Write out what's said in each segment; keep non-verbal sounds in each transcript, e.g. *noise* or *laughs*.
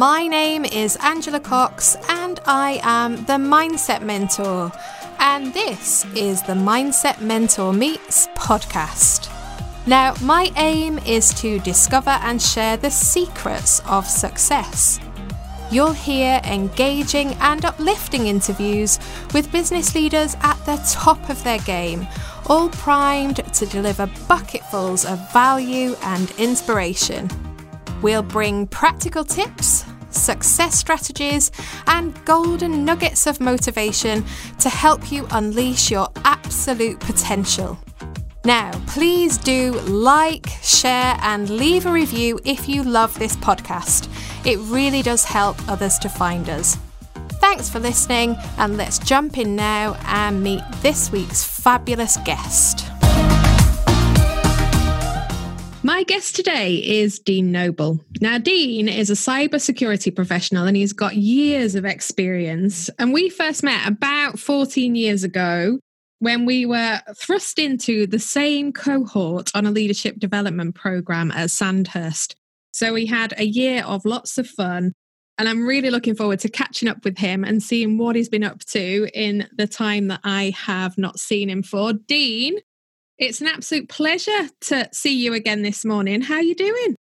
My name is Angela Cox, and I am the Mindset Mentor. And this is the Mindset Mentor Meets podcast. Now, my aim is to discover and share the secrets of success. You'll hear engaging and uplifting interviews with business leaders at the top of their game, all primed to deliver bucketfuls of value and inspiration. We'll bring practical tips, success strategies, and golden nuggets of motivation to help you unleash your absolute potential. Now, please do like, share, and leave a review if you love this podcast. It really does help others to find us. Thanks for listening, and let's jump in now and meet this week's fabulous guest. My guest today is Dean Noble. Now, Dean is a cybersecurity professional and he's got years of experience. And we first met about 14 years ago when we were thrust into the same cohort on a leadership development program at Sandhurst. So we had a year of lots of fun. And I'm really looking forward to catching up with him and seeing what he's been up to in the time that I have not seen him for. Dean, it's an absolute pleasure to see you again this morning. How are you doing?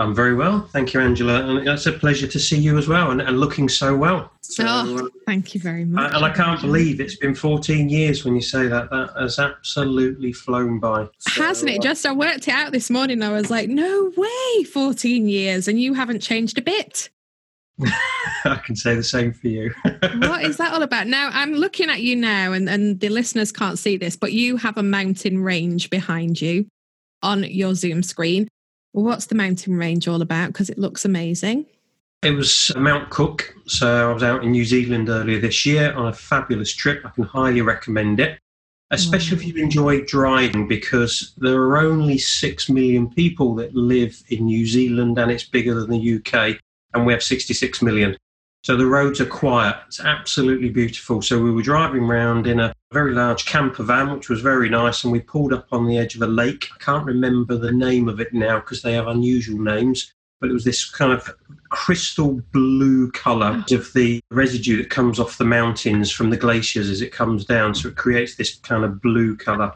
I'm very well, thank you, Angela, and it's a pleasure to see you as well, and, and looking so well. So, oh, uh, thank you very much. And I can't believe it's been 14 years when you say that. That has absolutely flown by. So, Hasn't it? Uh, Just I worked it out this morning. I was like, no way, 14 years, and you haven't changed a bit. *laughs* I can say the same for you. *laughs* what is that all about? Now, I'm looking at you now, and, and the listeners can't see this, but you have a mountain range behind you on your Zoom screen. What's the mountain range all about? Because it looks amazing. It was Mount Cook. So I was out in New Zealand earlier this year on a fabulous trip. I can highly recommend it, especially if you enjoy driving, because there are only 6 million people that live in New Zealand and it's bigger than the UK, and we have 66 million. So the roads are quiet. It's absolutely beautiful. So we were driving around in a very large camper van, which was very nice, and we pulled up on the edge of a lake. I can't remember the name of it now because they have unusual names, but it was this kind of crystal blue colour oh. of the residue that comes off the mountains from the glaciers as it comes down. So it creates this kind of blue colour.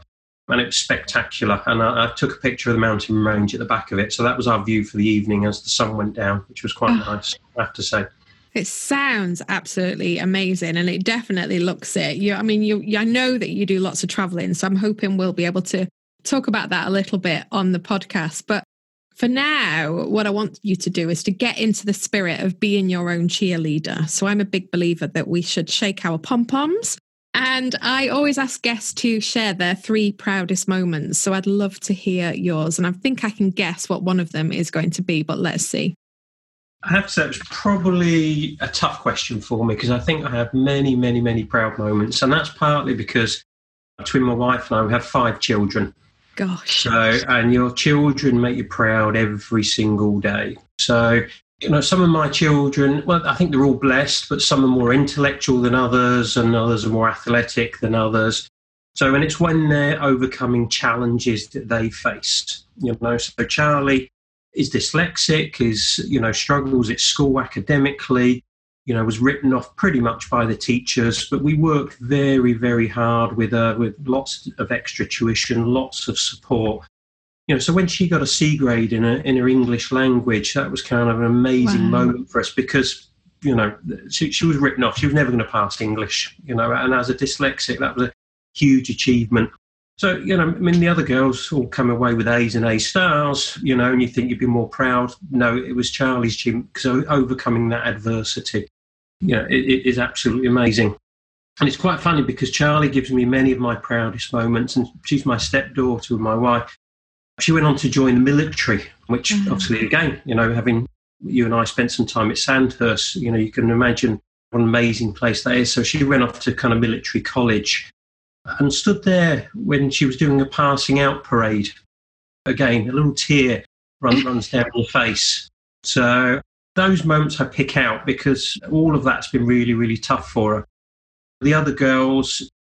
And it was spectacular. And I, I took a picture of the mountain range at the back of it. So that was our view for the evening as the sun went down, which was quite oh. nice, I have to say. It sounds absolutely amazing, and it definitely looks it. You, I mean, you, I know that you do lots of traveling, so I'm hoping we'll be able to talk about that a little bit on the podcast. But for now, what I want you to do is to get into the spirit of being your own cheerleader. So I'm a big believer that we should shake our pom poms. And I always ask guests to share their three proudest moments. So I'd love to hear yours. And I think I can guess what one of them is going to be, but let's see. I have to say, it's probably a tough question for me because I think I have many, many, many proud moments. And that's partly because between my wife and I, we have five children. Gosh. So, and your children make you proud every single day. So, you know, some of my children, well, I think they're all blessed, but some are more intellectual than others, and others are more athletic than others. So, and it's when they're overcoming challenges that they faced. You know, so Charlie is dyslexic, is, you know, struggles at school academically, you know, was written off pretty much by the teachers. But we worked very, very hard with her, with lots of extra tuition, lots of support. You know, so when she got a C grade in, a, in her English language, that was kind of an amazing wow. moment for us because, you know, she, she was written off. She was never going to pass English, you know, and as a dyslexic, that was a huge achievement. So, you know, I mean, the other girls all come away with A's and A stars, you know, and you think you'd be more proud. No, it was Charlie's gym because overcoming that adversity, you know, it, it is absolutely amazing. And it's quite funny because Charlie gives me many of my proudest moments, and she's my stepdaughter with my wife. She went on to join the military, which mm-hmm. obviously, again, you know, having you and I spent some time at Sandhurst, you know, you can imagine what an amazing place that is. So she went off to kind of military college and stood there when she was doing a passing out parade. Again, a little tear run, *laughs* runs down your face. So those moments I pick out because all of that's been really, really tough for her. The other girls,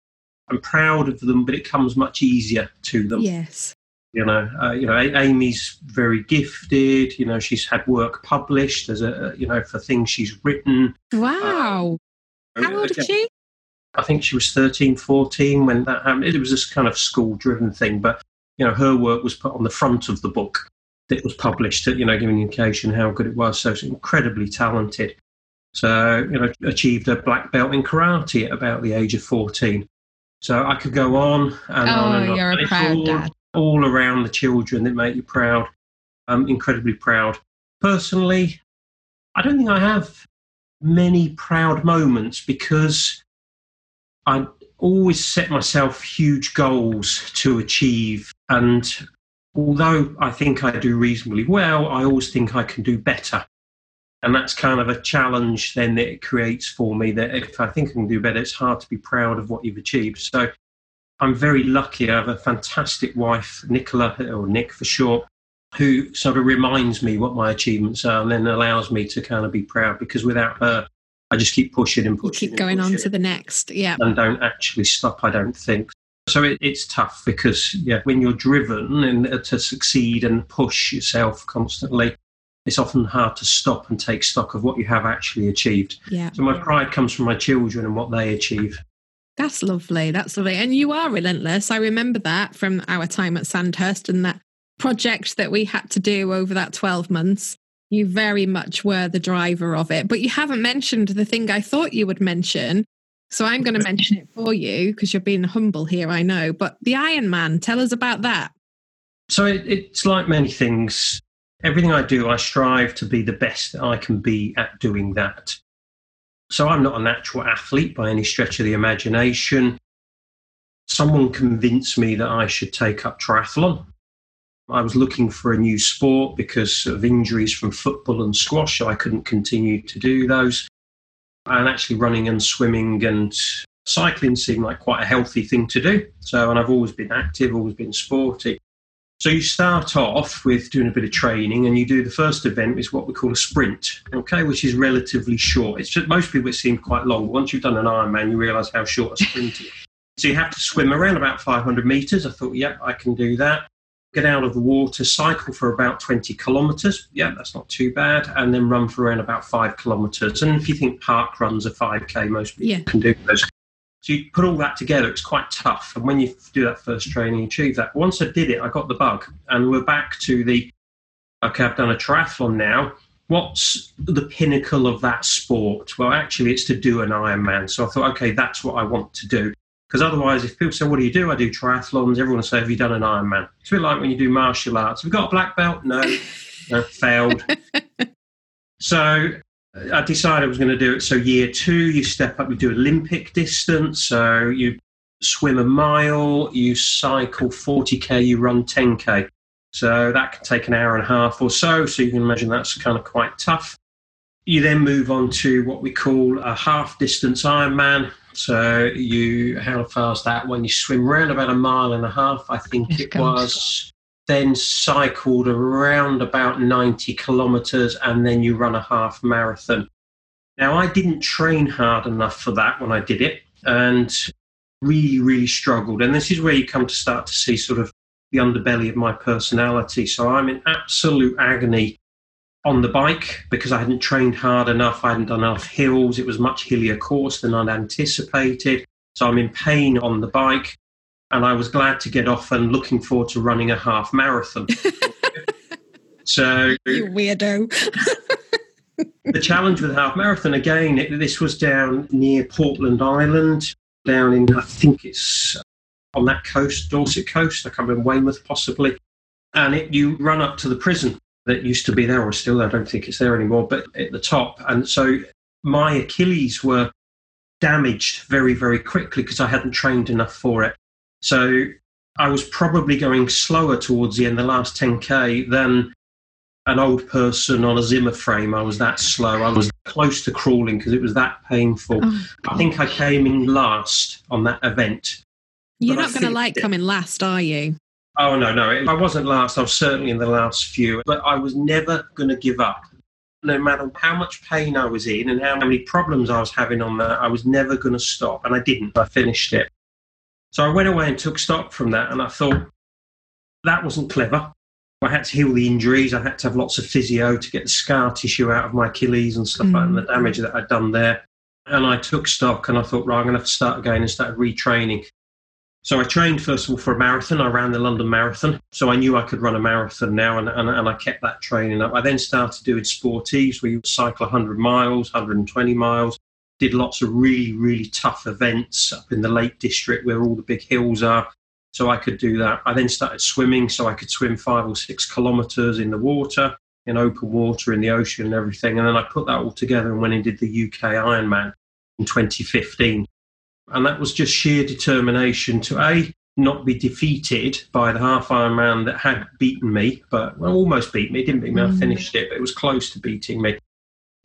I'm proud of them, but it comes much easier to them. Yes. You know, uh, you know, Amy's very gifted. You know, she's had work published as a, you know, for things she's written. Wow. Uh, How old is she? I think she was 13, 14 when that happened. It was this kind of school driven thing, but, you know, her work was put on the front of the book that was published, you know, giving indication how good it was. So she's incredibly talented. So, you know, achieved a black belt in karate at about the age of 14. So I could go on and oh, on and on. You're a proud dad. All around the children that make you proud. I'm incredibly proud. Personally, I don't think I have many proud moments because I always set myself huge goals to achieve. And although I think I do reasonably well, I always think I can do better. And that's kind of a challenge then that it creates for me that if I think I can do better, it's hard to be proud of what you've achieved. So I'm very lucky. I have a fantastic wife, Nicola, or Nick for short, who sort of reminds me what my achievements are and then allows me to kind of be proud because without her, I just keep pushing and pushing. You keep going on to the next, yeah. And don't actually stop, I don't think. So it, it's tough because, yeah, when you're driven and uh, to succeed and push yourself constantly, it's often hard to stop and take stock of what you have actually achieved. Yeah. So my pride comes from my children and what they achieve. That's lovely. That's lovely. And you are relentless. I remember that from our time at Sandhurst and that project that we had to do over that 12 months. You very much were the driver of it. But you haven't mentioned the thing I thought you would mention. So I'm going to mention it for you because you're being humble here, I know. But the Ironman, tell us about that. So it, it's like many things everything I do, I strive to be the best that I can be at doing that. So I'm not a natural athlete by any stretch of the imagination. Someone convinced me that I should take up triathlon. I was looking for a new sport because of injuries from football and squash. I couldn't continue to do those. And actually, running and swimming and cycling seemed like quite a healthy thing to do. So, and I've always been active, always been sporty. So you start off with doing a bit of training, and you do the first event is what we call a sprint, okay, which is relatively short. It's just most people it seems quite long. But once you've done an Ironman, you realise how short a sprint is. So you have to swim around about 500 metres. I thought, yeah, I can do that. Get out of the water, cycle for about 20 kilometres. Yeah, that's not too bad. And then run for around about five kilometres. And if you think park runs are 5K, most people yeah. can do those. So you put all that together, it's quite tough. And when you do that first training, you achieve that. Once I did it, I got the bug. And we're back to the okay, I've done a triathlon now. What's the pinnacle of that sport? Well, actually, it's to do an Ironman. So I thought, okay, that's what I want to do. Because otherwise, if people say, What do you do? I do triathlons, everyone will say, Have you done an Ironman? It's a bit like when you do martial arts. Have you got a black belt? No. *laughs* no failed. so I decided I was going to do it. So year two, you step up, you do Olympic distance. So you swim a mile, you cycle 40k, you run 10k. So that can take an hour and a half or so. So you can imagine that's kind of quite tough. You then move on to what we call a half distance Ironman. So you, how far is that one? You swim around about a mile and a half, I think it was then cycled around about 90 kilometers, and then you run a half marathon. Now, I didn't train hard enough for that when I did it, and really, really struggled. And this is where you come to start to see sort of the underbelly of my personality. So I'm in absolute agony on the bike because I hadn't trained hard enough. I hadn't done enough hills. It was much hillier course than I'd anticipated. So I'm in pain on the bike and I was glad to get off and looking forward to running a half marathon. *laughs* so you weirdo. *laughs* the challenge with half marathon again. It, this was down near Portland Island, down in I think it's uh, on that coast, Dorset coast. I can't remember Weymouth possibly, and it, you run up to the prison that used to be there, or still I don't think it's there anymore, but at the top. And so my Achilles were damaged very, very quickly because I hadn't trained enough for it. So I was probably going slower towards the end, the last 10K, than an old person on a Zimmer frame. I was that slow. I was close to crawling because it was that painful. Oh, I think I came in last on that event. You're not going to like coming last, are you? Oh, no, no. I wasn't last. I was certainly in the last few, but I was never going to give up. No matter how much pain I was in and how many problems I was having on that, I was never going to stop. And I didn't. I finished it. So I went away and took stock from that, and I thought, That wasn't clever. I had to heal the injuries. I had to have lots of physio to get the scar tissue out of my Achilles and stuff mm. like that, and the damage that I'd done there. And I took stock and I thought, right, I'm going to have to start again and started retraining. So I trained first of all for a marathon. I ran the London Marathon, so I knew I could run a marathon now, and, and, and I kept that training up. I then started doing sportives where you cycle 100 miles, 120 miles. Did lots of really, really tough events up in the Lake District where all the big hills are. So I could do that. I then started swimming, so I could swim five or six kilometres in the water, in open water, in the ocean, and everything. And then I put that all together and went and did the UK Ironman in 2015. And that was just sheer determination to A, not be defeated by the half Ironman that had beaten me, but well, almost beat me. It didn't beat me, I mm. finished it, but it was close to beating me.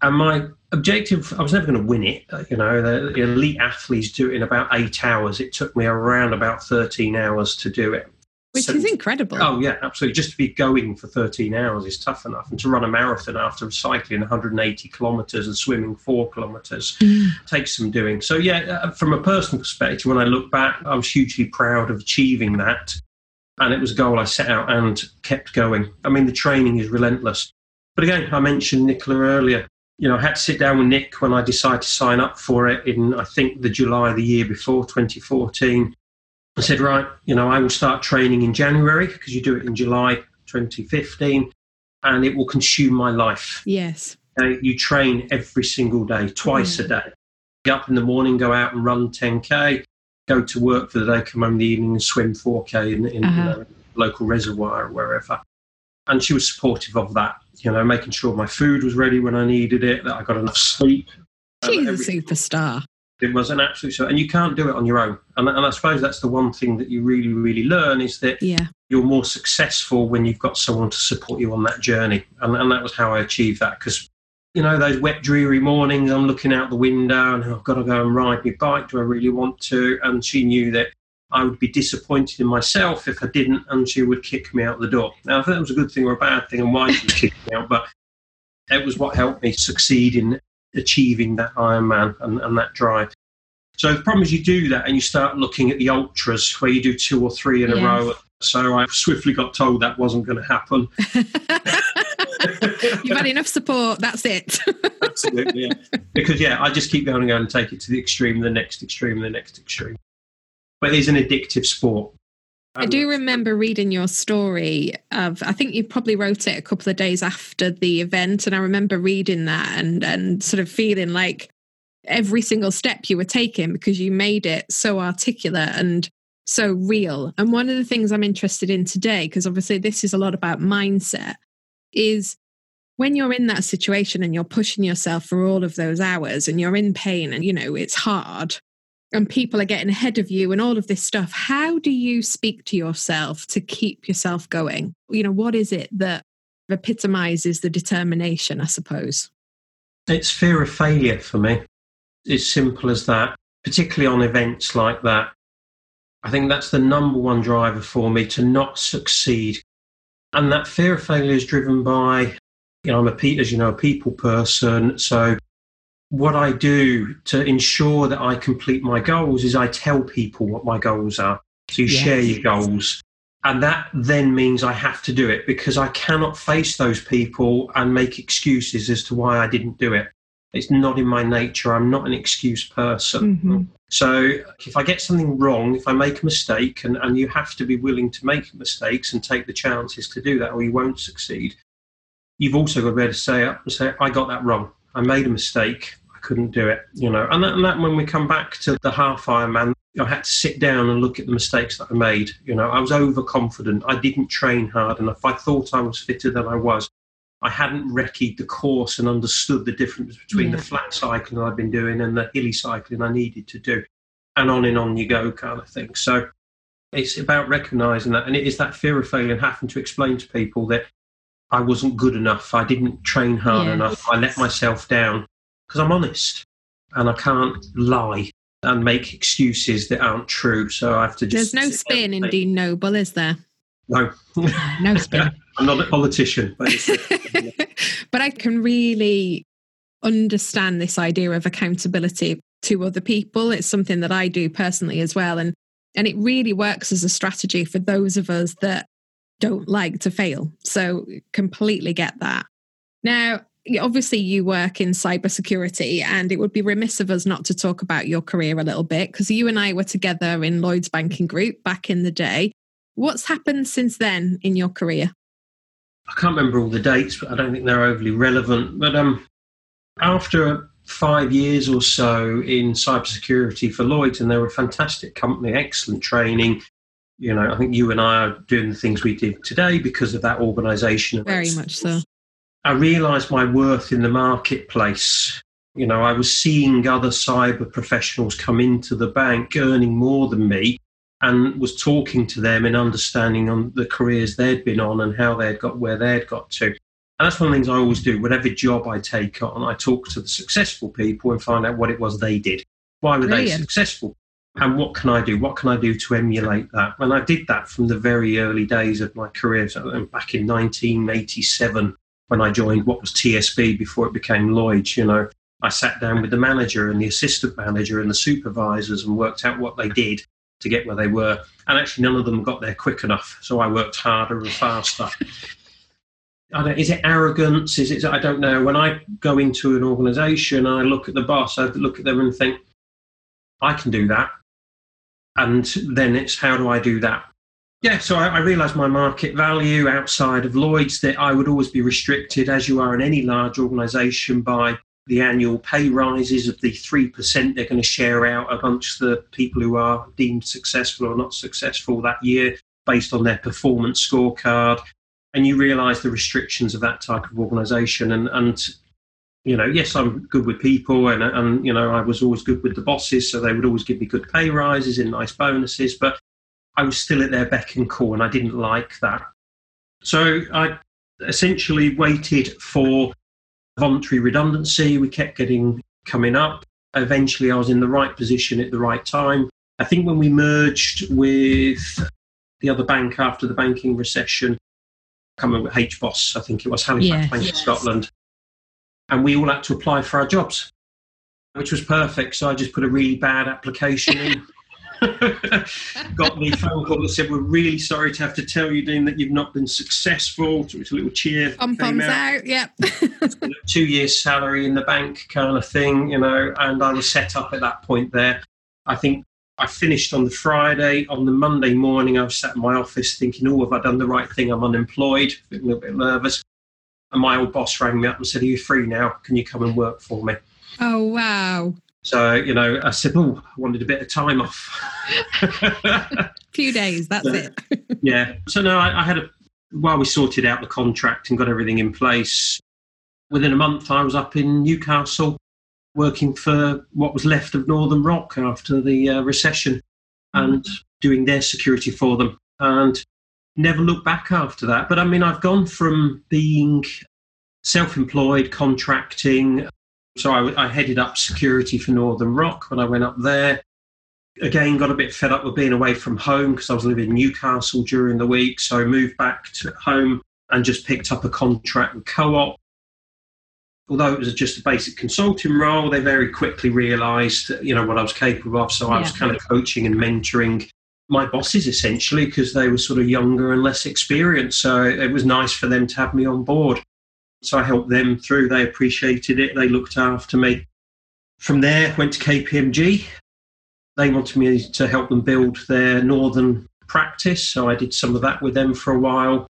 And my objective, I was never going to win it. You know, the, the elite athletes do it in about eight hours. It took me around about 13 hours to do it. Which so, is incredible. Oh, yeah, absolutely. Just to be going for 13 hours is tough enough. And to run a marathon after cycling 180 kilometres and swimming four kilometres mm. takes some doing. So, yeah, uh, from a personal perspective, when I look back, I was hugely proud of achieving that. And it was a goal I set out and kept going. I mean, the training is relentless. But again, I mentioned Nicola earlier you know, I had to sit down with Nick when I decided to sign up for it in, I think, the July of the year before, 2014. I said, right, you know, I will start training in January because you do it in July 2015 and it will consume my life. Yes. Okay? You train every single day, twice a day. Get up in the morning, go out and run 10K, go to work for the day, come home in the evening and swim 4K in, in uh-huh. you know, local reservoir or wherever. And she was supportive of that you know, making sure my food was ready when I needed it, that I got enough sleep. She's a superstar. It was an absolute show. And you can't do it on your own. And, and I suppose that's the one thing that you really, really learn is that yeah. you're more successful when you've got someone to support you on that journey. And, and that was how I achieved that. Because, you know, those wet, dreary mornings, I'm looking out the window and I've got to go and ride my bike. Do I really want to? And she knew that I would be disappointed in myself if I didn't, and she would kick me out the door. Now, I think that was a good thing or a bad thing, and why she kicked me out, but it was what helped me succeed in achieving that Ironman and, and that drive. So the problem is you do that and you start looking at the ultras where you do two or three in yes. a row. So I swiftly got told that wasn't going to happen. *laughs* You've had enough support. That's it. Absolutely. Yeah. Because yeah, I just keep going and going and take it to the extreme, the next extreme, the next extreme but it is an addictive sport. I do remember reading your story of I think you probably wrote it a couple of days after the event and I remember reading that and and sort of feeling like every single step you were taking because you made it so articulate and so real. And one of the things I'm interested in today because obviously this is a lot about mindset is when you're in that situation and you're pushing yourself for all of those hours and you're in pain and you know it's hard and people are getting ahead of you and all of this stuff how do you speak to yourself to keep yourself going? You know what is it that epitomizes the determination i suppose? It's fear of failure for me. It's simple as that particularly on events like that. I think that's the number one driver for me to not succeed. And that fear of failure is driven by you know i'm a as you know a people person so what I do to ensure that I complete my goals is I tell people what my goals are. So you yes. share your goals. And that then means I have to do it because I cannot face those people and make excuses as to why I didn't do it. It's not in my nature. I'm not an excuse person. Mm-hmm. So if I get something wrong, if I make a mistake, and, and you have to be willing to make mistakes and take the chances to do that, or you won't succeed, you've also got to be able to say up and say, I got that wrong. I made a mistake. I couldn't do it, you know. And that, and that when we come back to the half Ironman, I had to sit down and look at the mistakes that I made. You know, I was overconfident. I didn't train hard enough. I thought I was fitter than I was. I hadn't recceed the course and understood the difference between yeah. the flat cycling I'd been doing and the hilly cycling I needed to do. And on and on you go, kind of thing. So it's about recognizing that. And it is that fear of failure and having to explain to people that I wasn't good enough. I didn't train hard enough. I let myself down because I'm honest and I can't lie and make excuses that aren't true. So I have to just. There's no spin in Dean Noble, is there? No. *laughs* no spin. *laughs* I'm not a politician. But, *laughs* but I can really understand this idea of accountability to other people. It's something that I do personally as well. And and it really works as a strategy for those of us that don't like to fail. So completely get that. Now, obviously you work in cybersecurity and it would be remiss of us not to talk about your career a little bit because you and I were together in Lloyd's Banking Group back in the day. What's happened since then in your career? I can't remember all the dates, but I don't think they're overly relevant. But um, after five years or so in cybersecurity for Lloyd's, and they were a fantastic company, excellent training. You know, I think you and I are doing the things we did today because of that organisation. Very much so. I realised my worth in the marketplace. You know, I was seeing other cyber professionals come into the bank earning more than me and was talking to them and understanding on the careers they'd been on and how they'd got where they'd got to. And that's one of the things I always do. Whatever job I take on, I talk to the successful people and find out what it was they did. Why were Brilliant. they successful? And what can I do? What can I do to emulate that? And I did that from the very early days of my career. So back in 1987, when I joined what was TSB before it became Lloyd's, you know, I sat down with the manager and the assistant manager and the supervisors and worked out what they did to get where they were. And actually, none of them got there quick enough. So I worked harder and faster. is it arrogance? Is it? I don't know. When I go into an organisation, I look at the boss. I look at them and think, I can do that. And then it's how do I do that? Yeah, so I, I realised my market value outside of Lloyd's that I would always be restricted, as you are in any large organisation, by the annual pay rises of the 3% they're going to share out amongst the people who are deemed successful or not successful that year based on their performance scorecard. And you realize the restrictions of that type of organization. And, and you know, yes, I'm good with people and, and, you know, I was always good with the bosses. So they would always give me good pay rises and nice bonuses. But I was still at their beck and call and I didn't like that. So I essentially waited for voluntary redundancy. We kept getting coming up. Eventually, I was in the right position at the right time. I think when we merged with the other bank after the banking recession, coming with HBOS, I think it was Halifax yeah, Bank yes. of Scotland, and we all had to apply for our jobs, which was perfect. So I just put a really bad application in. *laughs* got the phone call that said, "We're really sorry to have to tell you, Dean, that you've not been successful." So it's a little cheer. Poms out. out. Yep. *laughs* Two years' salary in the bank, kind of thing, you know. And I was set up at that point there. I think I finished on the Friday. On the Monday morning, I was sat in my office thinking, "Oh, have I done the right thing? I'm unemployed." A little bit nervous. And my old boss rang me up and said, "Are you free now? Can you come and work for me?" Oh wow! So, you know, I said, oh, I wanted a bit of time off. a *laughs* few days, that's so, it. *laughs* yeah. So, no, I, I had a, while we sorted out the contract and got everything in place, within a month I was up in Newcastle working for what was left of Northern Rock after the uh, recession and doing their security for them. And never looked back after that. But I mean, I've gone from being self employed, contracting, so I, I headed up security for Northern Rock when I went up there. Again, got a bit fed up with being away from home because I was living in Newcastle during the week. So I moved back to home and just picked up a contract with Co op. Although it was just a basic consulting role, they very quickly realised, you know, what I was capable of. So I was kind of coaching and mentoring my bosses essentially because they were sort of younger and less experienced. So it was nice for them to have me on board. So I helped them through. They appreciated it. They looked after me. From there, went to KPMG. They wanted me to help them build their northern practice. So I did some of that with them for a while.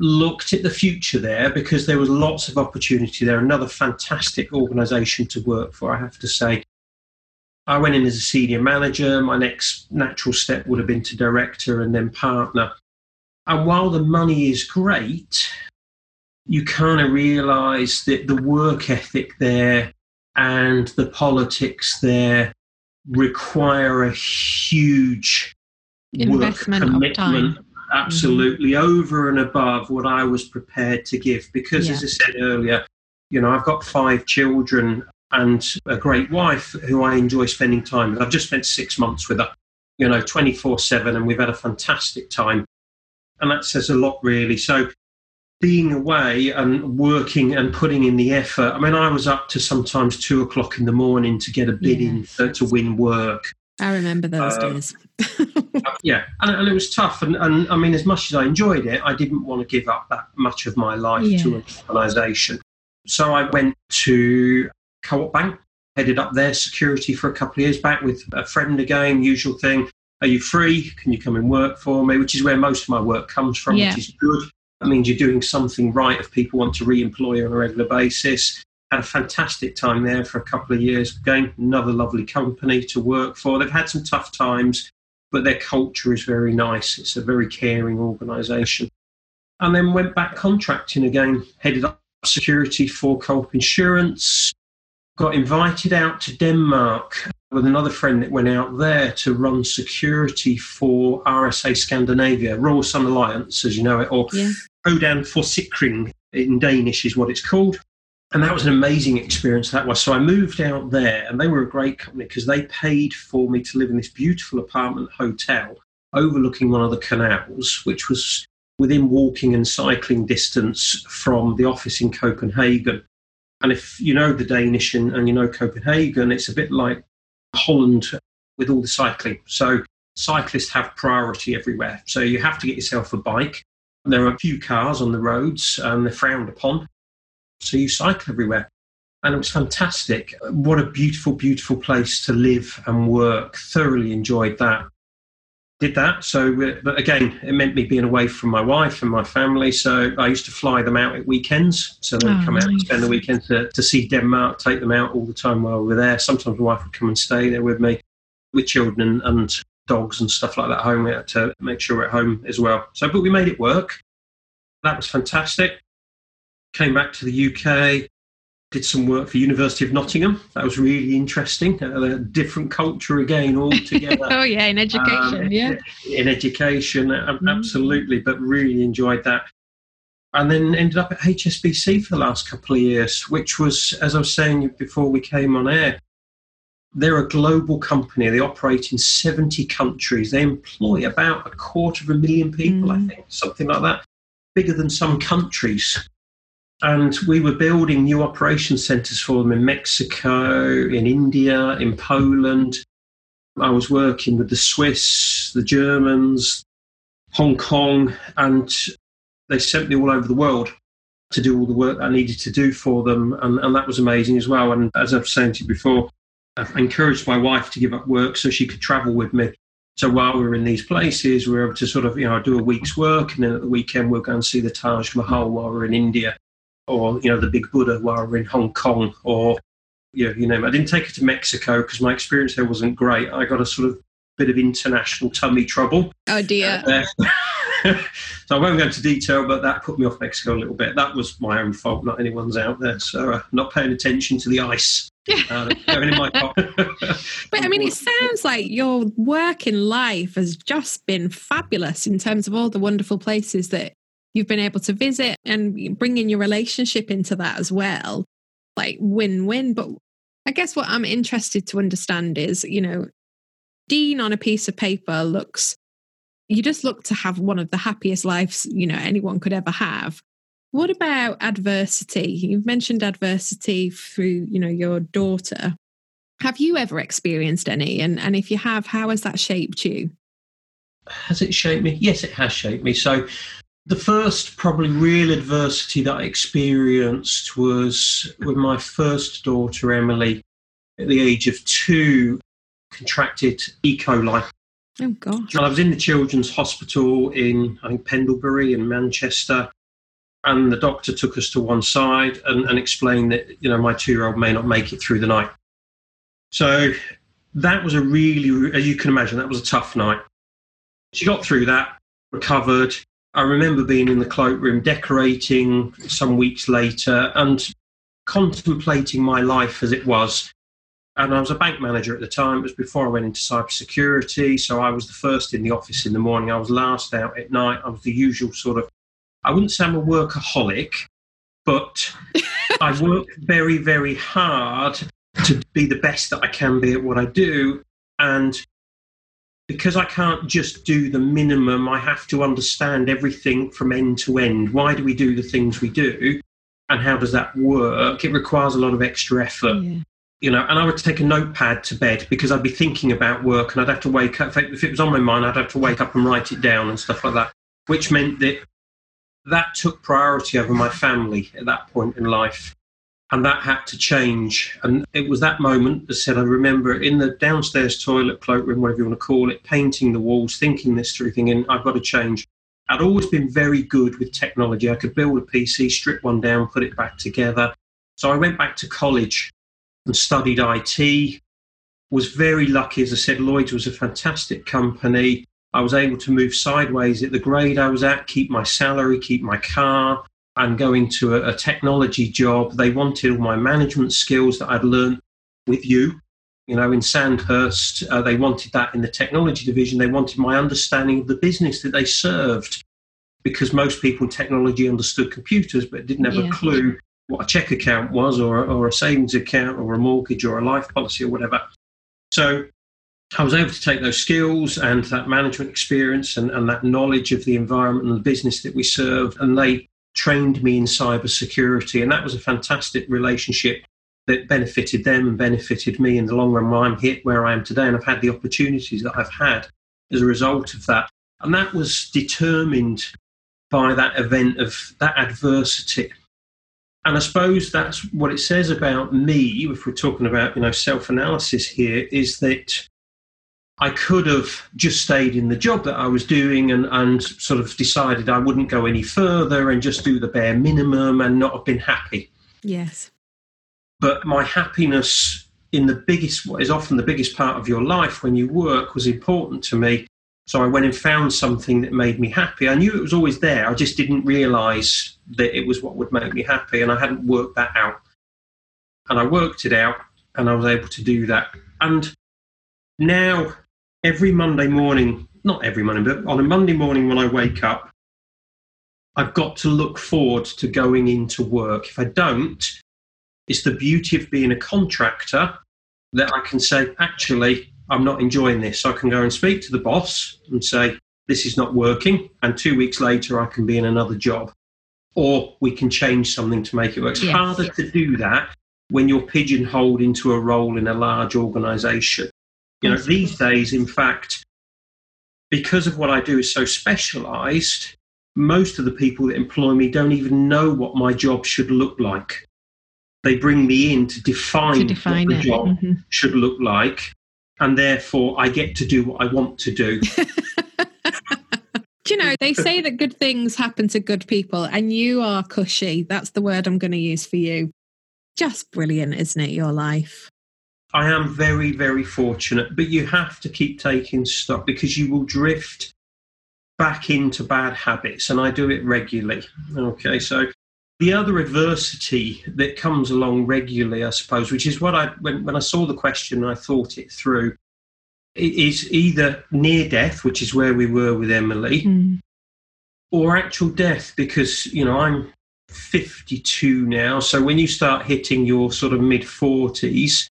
Looked at the future there because there was lots of opportunity there. Another fantastic organisation to work for, I have to say. I went in as a senior manager. My next natural step would have been to director and then partner. And while the money is great, you kind of realize that the work ethic there and the politics there require a huge investment work commitment absolutely mm-hmm. over and above what I was prepared to give because yeah. as I said earlier you know I've got five children and a great wife who I enjoy spending time with I've just spent 6 months with her you know 24/7 and we've had a fantastic time and that says a lot really so being away and working and putting in the effort. I mean, I was up to sometimes two o'clock in the morning to get a bid in to, to win work. I remember those uh, days. *laughs* yeah, and, and, it was tough. And, and I mean, as much as I enjoyed it, I didn't want to give up that much of my life yeah. to an organisation. So I went to Co-op Bank, headed up their security for a couple of years back with a friend again, usual thing. Are you free? Can you come and work for me? Which is where most of my work comes from, yeah. which is good. That means you're doing something right if people want to re employ you on a regular basis. Had a fantastic time there for a couple of years. Again, another lovely company to work for. They've had some tough times, but their culture is very nice. It's a very caring organisation. And then went back contracting again, headed up security for Co-op Insurance. Got invited out to Denmark with another friend that went out there to run security for RSA Scandinavia, Royal Sun Alliance, as you know it, or yeah. Codan Forsikring in Danish is what it's called. And that was an amazing experience that was. So I moved out there and they were a great company because they paid for me to live in this beautiful apartment hotel overlooking one of the canals, which was within walking and cycling distance from the office in Copenhagen. And if you know the Danish and, and you know Copenhagen, it's a bit like Holland with all the cycling. So cyclists have priority everywhere. So you have to get yourself a bike. There are a few cars on the roads and they're frowned upon. So you cycle everywhere. And it was fantastic. What a beautiful, beautiful place to live and work. Thoroughly enjoyed that did that. So, but again, it meant me being away from my wife and my family. So I used to fly them out at weekends. So they'd oh, come out and spend the weekend to, to see Denmark, take them out all the time while we were there. Sometimes my wife would come and stay there with me, with children and dogs and stuff like that home We had to make sure we're at home as well. So, but we made it work. That was fantastic. Came back to the UK, did some work for University of Nottingham. That was really interesting. A different culture again altogether. *laughs* oh yeah, in education, um, yeah. In education, mm. absolutely. But really enjoyed that. And then ended up at HSBC for the last couple of years, which was, as I was saying before we came on air, they're a global company. They operate in 70 countries. They employ about a quarter of a million people, mm. I think, something like that. Bigger than some countries. And we were building new operation centres for them in Mexico, in India, in Poland. I was working with the Swiss, the Germans, Hong Kong, and they sent me all over the world to do all the work I needed to do for them. And, and that was amazing as well. And as I've said to you before, I encouraged my wife to give up work so she could travel with me. So while we were in these places, we were able to sort of, you know, do a week's work, and then at the weekend we'll go and see the Taj Mahal while we're in India or you know the big Buddha while we're in Hong Kong, or you know, you name it. I didn't take it to Mexico because my experience there wasn't great. I got a sort of bit of international tummy trouble. Oh dear. Uh, *laughs* so I won't go into detail, but that put me off Mexico a little bit. That was my own fault, not anyone's out there. So uh, not paying attention to the ice. *laughs* Uh, going in my pocket. but I mean, it sounds like your work in life has just been fabulous in terms of all the wonderful places that you've been able to visit and bring in your relationship into that as well. Like win win. But I guess what I'm interested to understand is, you know, Dean on a piece of paper looks, you just look to have one of the happiest lives, you know, anyone could ever have. What about adversity? You've mentioned adversity through, you know, your daughter. Have you ever experienced any? And, and if you have, how has that shaped you? Has it shaped me? Yes, it has shaped me. So the first, probably real adversity that I experienced was with my first daughter, Emily, at the age of two, contracted E. coli. Oh, gosh. And I was in the children's hospital in, I think, Pendlebury in Manchester. And the doctor took us to one side and, and explained that, you know, my two year old may not make it through the night. So that was a really, as you can imagine, that was a tough night. She got through that, recovered, I remember being in the cloakroom decorating some weeks later and contemplating my life as it was. And I was a bank manager at the time. It was before I went into cybersecurity. So I was the first in the office in the morning. I was last out at night. I was the usual sort of, I wouldn't say I'm a workaholic, but *laughs* I work very, very hard to be the best that I can be at what I do. And because I can't just do the minimum, I have to understand everything from end to end. Why do we do the things we do? And how does that work? It requires a lot of extra effort. Yeah. you know, and I would take a notepad to bed because I'd be thinking about work and I'd have to wake up. If it was on my mind, I'd have to wake up and write it down and stuff like that, which meant that that took priority over my family at that point in life. And that had to change. And it was that moment that said, I remember in the downstairs toilet, cloakroom, whatever you want to call it, painting the walls, thinking this through, thinking, I've got to change. I'd always been very good with technology. I could build a PC, strip one down, put it back together. So I went back to college and studied IT. Was very lucky, as I said, Lloyd's was a fantastic company. I was able to move sideways at the grade I was at, keep my salary, keep my car, and go into a, a technology job. They wanted all my management skills that I'd learned with you, you know, in Sandhurst. Uh, they wanted that in the technology division. They wanted my understanding of the business that they served because most people in technology understood computers but didn't have yeah. a clue what a check account was or, or a savings account or a mortgage or a life policy or whatever. So I was able to take those skills and that management experience and, and that knowledge of the environment and the business that we serve, and they trained me in cyber security. And that was a fantastic relationship that benefited them and benefited me in the long run where I'm hit where I am today. And I've had the opportunities that I've had as a result of that. And that was determined by that event of that adversity and I suppose that's what it says about me, if we're talking about, you know, self-analysis here, is that I could have just stayed in the job that I was doing and, and sort of decided I wouldn't go any further and just do the bare minimum and not have been happy. Yes. But my happiness in the biggest, what is often the biggest part of your life when you work, was important to me. So I went and found something that made me happy. I knew it was always there. I just didn't realize that it was what would make me happy, and I hadn't worked that out. And I worked it out, and I was able to do that. And now, every Monday morning, not every Monday, but on a Monday morning when I wake up, I've got to look forward to going into work. If I don't, it's the beauty of being a contractor that I can say, actually, I'm not enjoying this. So I can go and speak to the boss and say, this is not working. And two weeks later, I can be in another job. Or we can change something to make it work. It's yes. harder to do that when you're pigeonholed into a role in a large organization. You know, these days, in fact, because of what I do is so specialized, most of the people that employ me don't even know what my job should look like. They bring me in to define, to define what the it. job mm-hmm. should look like and therefore I get to do what I want to do. *laughs* do you know, they say that good things happen to good people, and you are cushy. That's the word I'm going to use for you. Just brilliant, isn't it, your life? I am very, very fortunate, but you have to keep taking stock because you will drift back into bad habits, and I do it regularly. Okay, so the other adversity that comes along regularly, I suppose, which is what I when, when I saw the question, I thought it through, is either near death, which is where we were with Emily, mm. or actual death, because you know I'm 52 now. So when you start hitting your sort of mid 40s,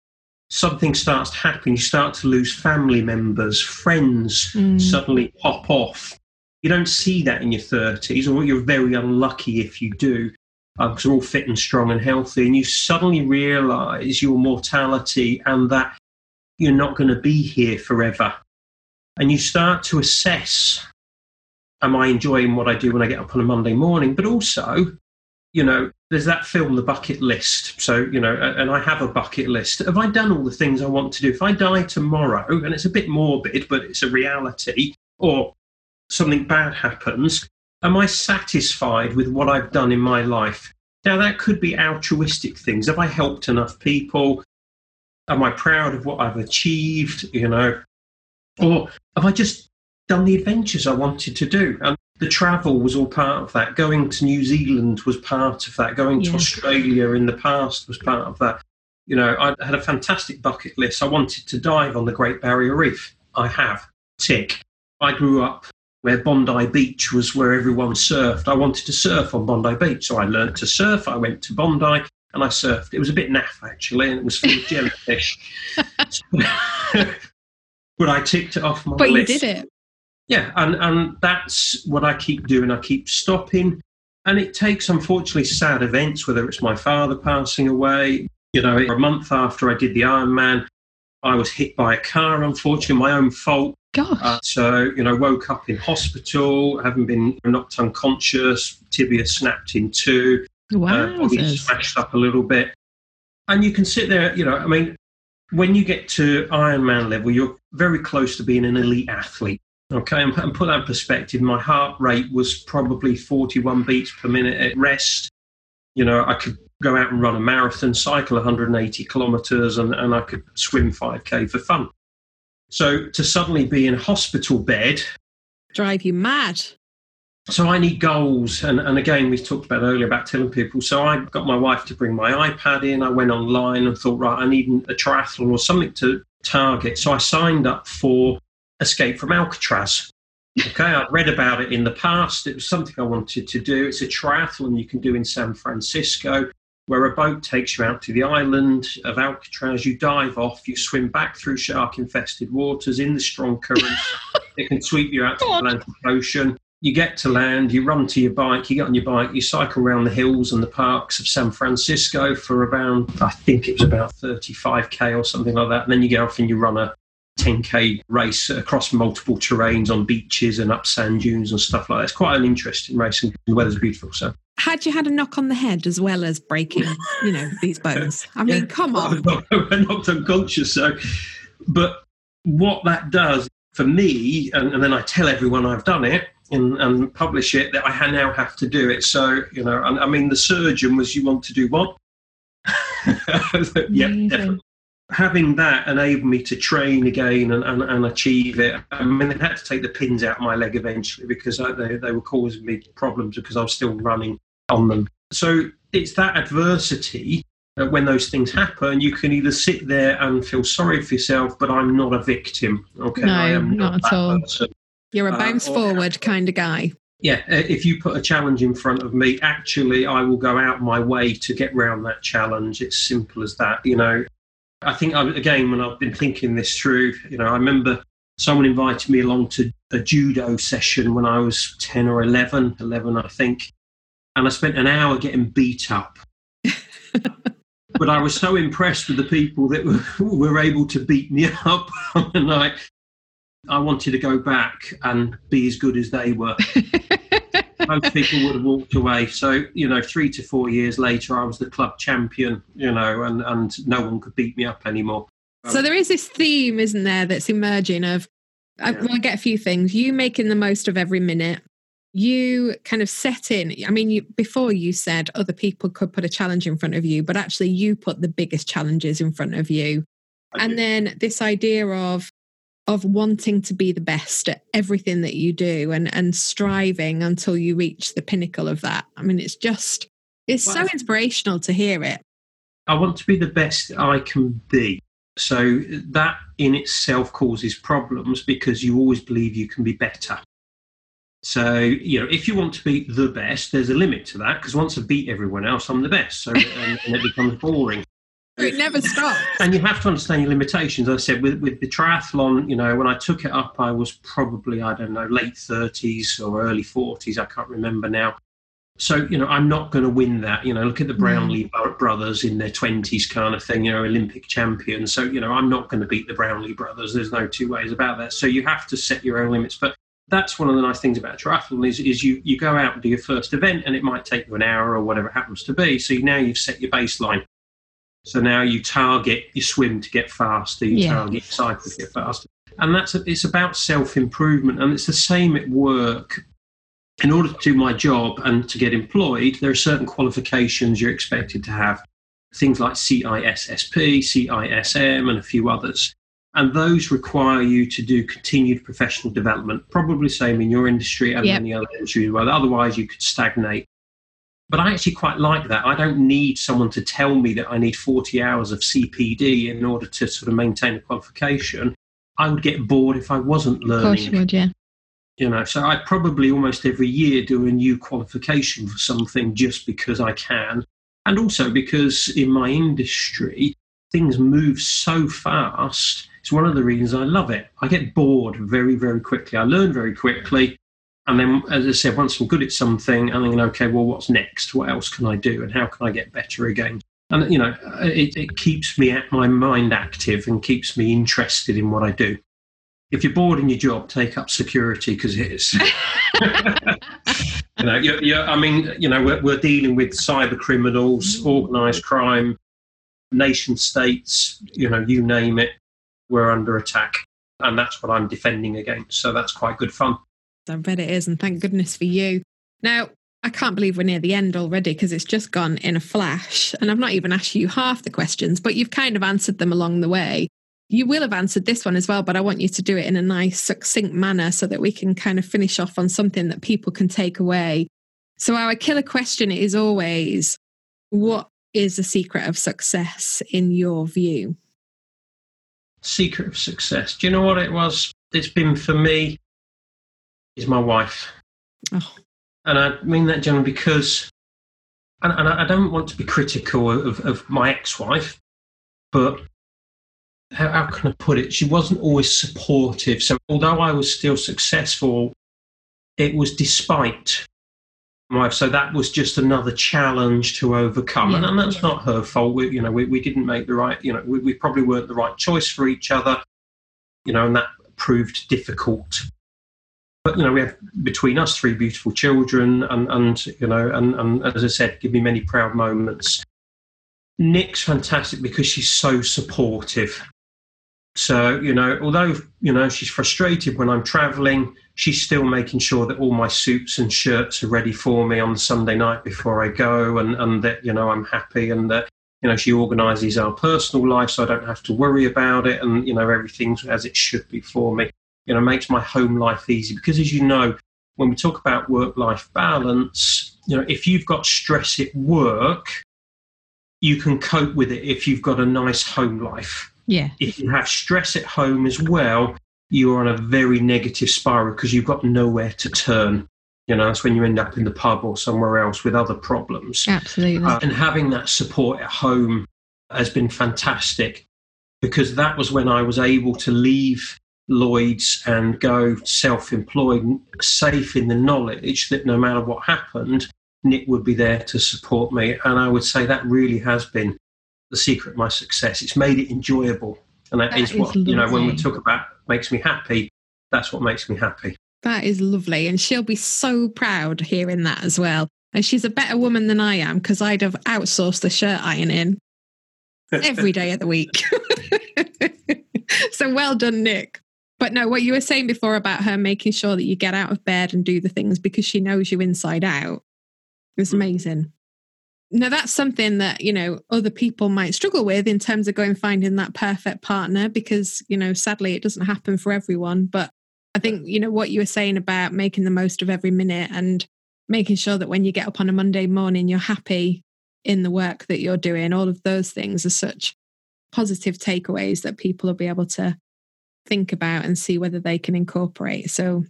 something starts to happen. You start to lose family members, friends mm. suddenly pop off. You don't see that in your 30s, or you're very unlucky if you do because uh, we're all fit and strong and healthy, and you suddenly realize your mortality and that you're not going to be here forever. And you start to assess am I enjoying what I do when I get up on a Monday morning? But also, you know, there's that film, The Bucket List. So, you know, and I have a bucket list. Have I done all the things I want to do? If I die tomorrow, and it's a bit morbid, but it's a reality, or something bad happens, Am I satisfied with what I've done in my life? Now, that could be altruistic things. Have I helped enough people? Am I proud of what I've achieved? You know, or have I just done the adventures I wanted to do? And the travel was all part of that. Going to New Zealand was part of that. Going to Australia in the past was part of that. You know, I had a fantastic bucket list. I wanted to dive on the Great Barrier Reef. I have. Tick. I grew up where Bondi Beach was where everyone surfed. I wanted to surf on Bondi Beach, so I learned to surf. I went to Bondi and I surfed. It was a bit naff actually, and it was full of jellyfish. *laughs* *laughs* but I ticked it off my but list. But you did it. Yeah, and, and that's what I keep doing. I keep stopping. And it takes, unfortunately, sad events, whether it's my father passing away, You know, a month after I did the Ironman, I was hit by a car, unfortunately, my own fault. Gosh. Uh, so, you know, woke up in hospital, having been knocked unconscious, tibia snapped in two, wow. uh, body smashed up a little bit. And you can sit there, you know, I mean, when you get to Ironman level, you're very close to being an elite athlete. Okay, and, and put that in perspective, my heart rate was probably 41 beats per minute at rest. You know, I could go out and run a marathon, cycle 180 kilometers, and, and I could swim 5K for fun. So to suddenly be in hospital bed. Drive you mad. So I need goals. And, and again, we talked about earlier about telling people. So I got my wife to bring my iPad in. I went online and thought, right, I need a triathlon or something to target. So I signed up for Escape from Alcatraz. Okay, I'd read about it in the past. It was something I wanted to do. It's a triathlon you can do in San Francisco, where a boat takes you out to the island of Alcatraz. You dive off, you swim back through shark infested waters in the strong currents. *laughs* it can sweep you out to the Atlantic Ocean. You get to land, you run to your bike, you get on your bike, you cycle around the hills and the parks of San Francisco for around, I think it was about 35k or something like that. And then you get off and you run a 10k race across multiple terrains on beaches and up sand dunes and stuff like that. It's quite an interesting race, and the weather's beautiful. So, had you had a knock on the head as well as breaking, you know, these *laughs* bones? I mean, yeah. come on. *laughs* I knocked unconscious. So, but what that does for me, and, and then I tell everyone I've done it. And, and, publish it that I now have to do it. So, you know, I, I mean, the surgeon was, you want to do what? *laughs* yeah, definitely having that enabled me to train again and, and, and, achieve it. I mean, they had to take the pins out of my leg eventually because I, they, they were causing me problems because I was still running on them. So it's that adversity that when those things happen, you can either sit there and feel sorry for yourself, but I'm not a victim. Okay, no, I am not, not at all. Person. You're a uh, bounce forward kind of guy. Yeah, uh, if you put a challenge in front of me, actually, I will go out my way to get round that challenge. It's simple as that. You know, I think, I, again, when I've been thinking this through, you know, I remember someone invited me along to a judo session when I was 10 or 11, 11, I think. And I spent an hour getting beat up. *laughs* but I was so impressed with the people that were, *laughs* were able to beat me up *laughs* and I, I wanted to go back and be as good as they were. Most people would have walked away. So, you know, three to four years later, I was the club champion, you know, and, and no one could beat me up anymore. So there is this theme, isn't there, that's emerging of, I, well, I get a few things. You making the most of every minute. You kind of set in. I mean, you, before you said other people could put a challenge in front of you, but actually you put the biggest challenges in front of you. I and then this idea of of wanting to be the best at everything that you do and and striving until you reach the pinnacle of that. I mean it's just it's well, so inspirational to hear it. I want to be the best i can be. So that in itself causes problems because you always believe you can be better. So you know if you want to be the best there's a limit to that because once i beat everyone else i'm the best. So and, and it becomes boring it never *laughs* stops. And you have to understand your limitations. As I said, with, with the triathlon, you know, when I took it up, I was probably, I don't know, late 30s or early 40s. I can't remember now. So, you know, I'm not going to win that. You know, look at the Brownlee mm. brothers in their 20s kind of thing, you know, Olympic champions. So, you know, I'm not going to beat the Brownlee brothers. There's no two ways about that. So you have to set your own limits. But that's one of the nice things about triathlon is, is you, you go out and do your first event and it might take you an hour or whatever it happens to be. So now you've set your baseline. So now you target your swim to get faster, you yeah. target your cycle to get faster. And that's it's about self improvement, and it's the same at work. In order to do my job and to get employed, there are certain qualifications you're expected to have. Things like CISSP, CISM, and a few others. And those require you to do continued professional development, probably same in your industry and yep. the other industries. Well, otherwise you could stagnate. But I actually quite like that. I don't need someone to tell me that I need 40 hours of CPD in order to sort of maintain a qualification. I would get bored if I wasn't learning. Of course you would, yeah. You know, so I probably almost every year do a new qualification for something just because I can. And also because in my industry, things move so fast. It's one of the reasons I love it. I get bored very, very quickly. I learn very quickly. And then, as I said, once I'm good at something, I'm thinking, okay, well, what's next? What else can I do? And how can I get better again? and you know, it, it keeps me at my mind active and keeps me interested in what I do. If you're bored in your job, take up security because it is. *laughs* you know, you're, you're, I mean, you know, we're, we're dealing with cyber criminals, mm. organised crime, nation states. You know, you name it, we're under attack, and that's what I'm defending against. So that's quite good fun. I bet it is, and thank goodness for you. Now, I can't believe we're near the end already because it's just gone in a flash. And I've not even asked you half the questions, but you've kind of answered them along the way. You will have answered this one as well, but I want you to do it in a nice, succinct manner so that we can kind of finish off on something that people can take away. So, our killer question is always what is the secret of success in your view? Secret of success. Do you know what it was? It's been for me, is my wife. Oh. And I mean that generally because, and, and I don't want to be critical of, of my ex wife, but how, how, can I put it? She wasn't always supportive. So although I was still successful, it was despite my wife. So that was just another challenge to overcome. And, and, that's not her fault. We, you know, we, we didn't make the right, you know, we, we probably weren't the right choice for each other, you know, and that proved difficult but you know we have between us three beautiful children and and you know and, and as i said give me many proud moments. Nick's fantastic because she's so supportive. So you know although you know she's frustrated when i'm traveling she's still making sure that all my suits and shirts are ready for me on sunday night before i go and and that you know i'm happy and that you know she organizes our personal life so i don't have to worry about it and you know everything's as it should be for me you know makes my home life easy. Because as you know when we talk about work life balance you know if you've got stress at work you can cope with it if you've got a nice home life. Yeah. If you have stress at home as well you're on a very negative spiral because you've got nowhere to turn. You know that's when you end up in the pub or somewhere else with other problems. Absolutely. Uh, and having that support at home has been fantastic because that was when i was able to leave Lloyd's and go self employed, safe in the knowledge that no matter what happened, Nick would be there to support me. And I would say that really has been the secret of my success. It's made it enjoyable. And that, that is, is what, lovely. you know, when we talk about makes me happy, that's what makes me happy. That is lovely. And she'll be so proud hearing that as well. And she's a better woman than I am because I'd have outsourced the shirt ironing *laughs* every day of the week. *laughs* so well done, Nick. But no, what you were saying before about her making sure that you get out of bed and do the things because she knows you inside out is mm. amazing. Now, that's something that, you know, other people might struggle with in terms of going finding that perfect partner because, you know, sadly it doesn't happen for everyone. But I think, you know, what you were saying about making the most of every minute and making sure that when you get up on a Monday morning, you're happy in the work that you're doing, all of those things are such positive takeaways that people will be able to think about and see whether they can incorporate. So,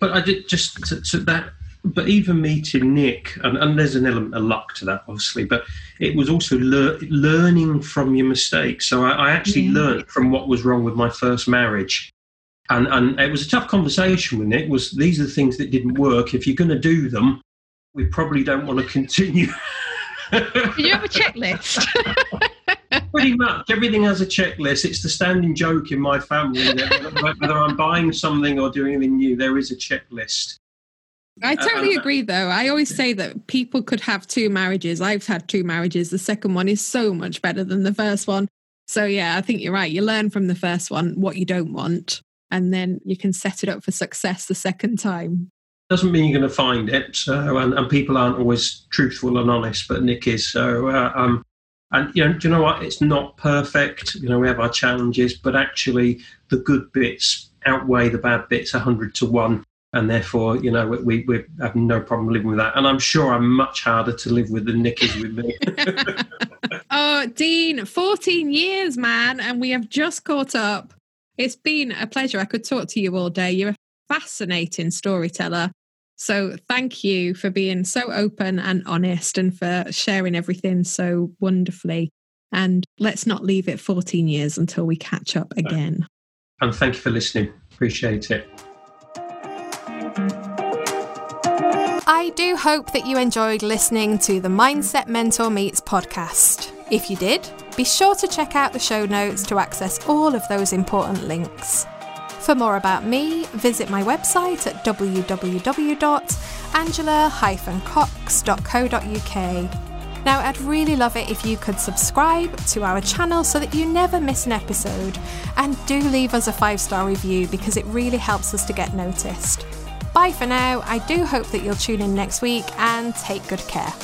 but I did just to, to that. But even meeting Nick, and, and, there's an element of luck to that, obviously. But it was also lear- learning from your mistakes. So I, I actually yeah. learned from what was wrong with my first marriage, and and it was a tough conversation with Nick. Was these are the things that didn't work? If you're going to do them, we probably don't want to continue. Do you have a checklist? *laughs* *laughs* Pretty much everything has a checklist. It's the standing joke in my family that whether I'm buying something or doing anything new, there is a checklist. I totally uh, agree, though. I always say that people could have two marriages. I've had two marriages. The second one is so much better than the first one. So, yeah, I think you're right. You learn from the first one what you don't want, and then you can set it up for success the second time. Doesn't mean you're going to find it. So, and, and people aren't always truthful and honest, but Nick is. So, uh, um, and you know, do you know what? It's not perfect. You know, we have our challenges, but actually, the good bits outweigh the bad bits hundred to one, and therefore, you know, we, we have no problem living with that. And I'm sure I'm much harder to live with than Nick is with me. *laughs* oh, Dean, 14 years, man, and we have just caught up. It's been a pleasure. I could talk to you all day. You're a fascinating storyteller. So thank you for being so open and honest and for sharing everything so wonderfully. And let's not leave it 14 years until we catch up again. And thank you for listening. Appreciate it. I do hope that you enjoyed listening to the Mindset Mentor Meets podcast. If you did, be sure to check out the show notes to access all of those important links. For more about me, visit my website at www.angela-cox.co.uk. Now, I'd really love it if you could subscribe to our channel so that you never miss an episode, and do leave us a five star review because it really helps us to get noticed. Bye for now. I do hope that you'll tune in next week and take good care.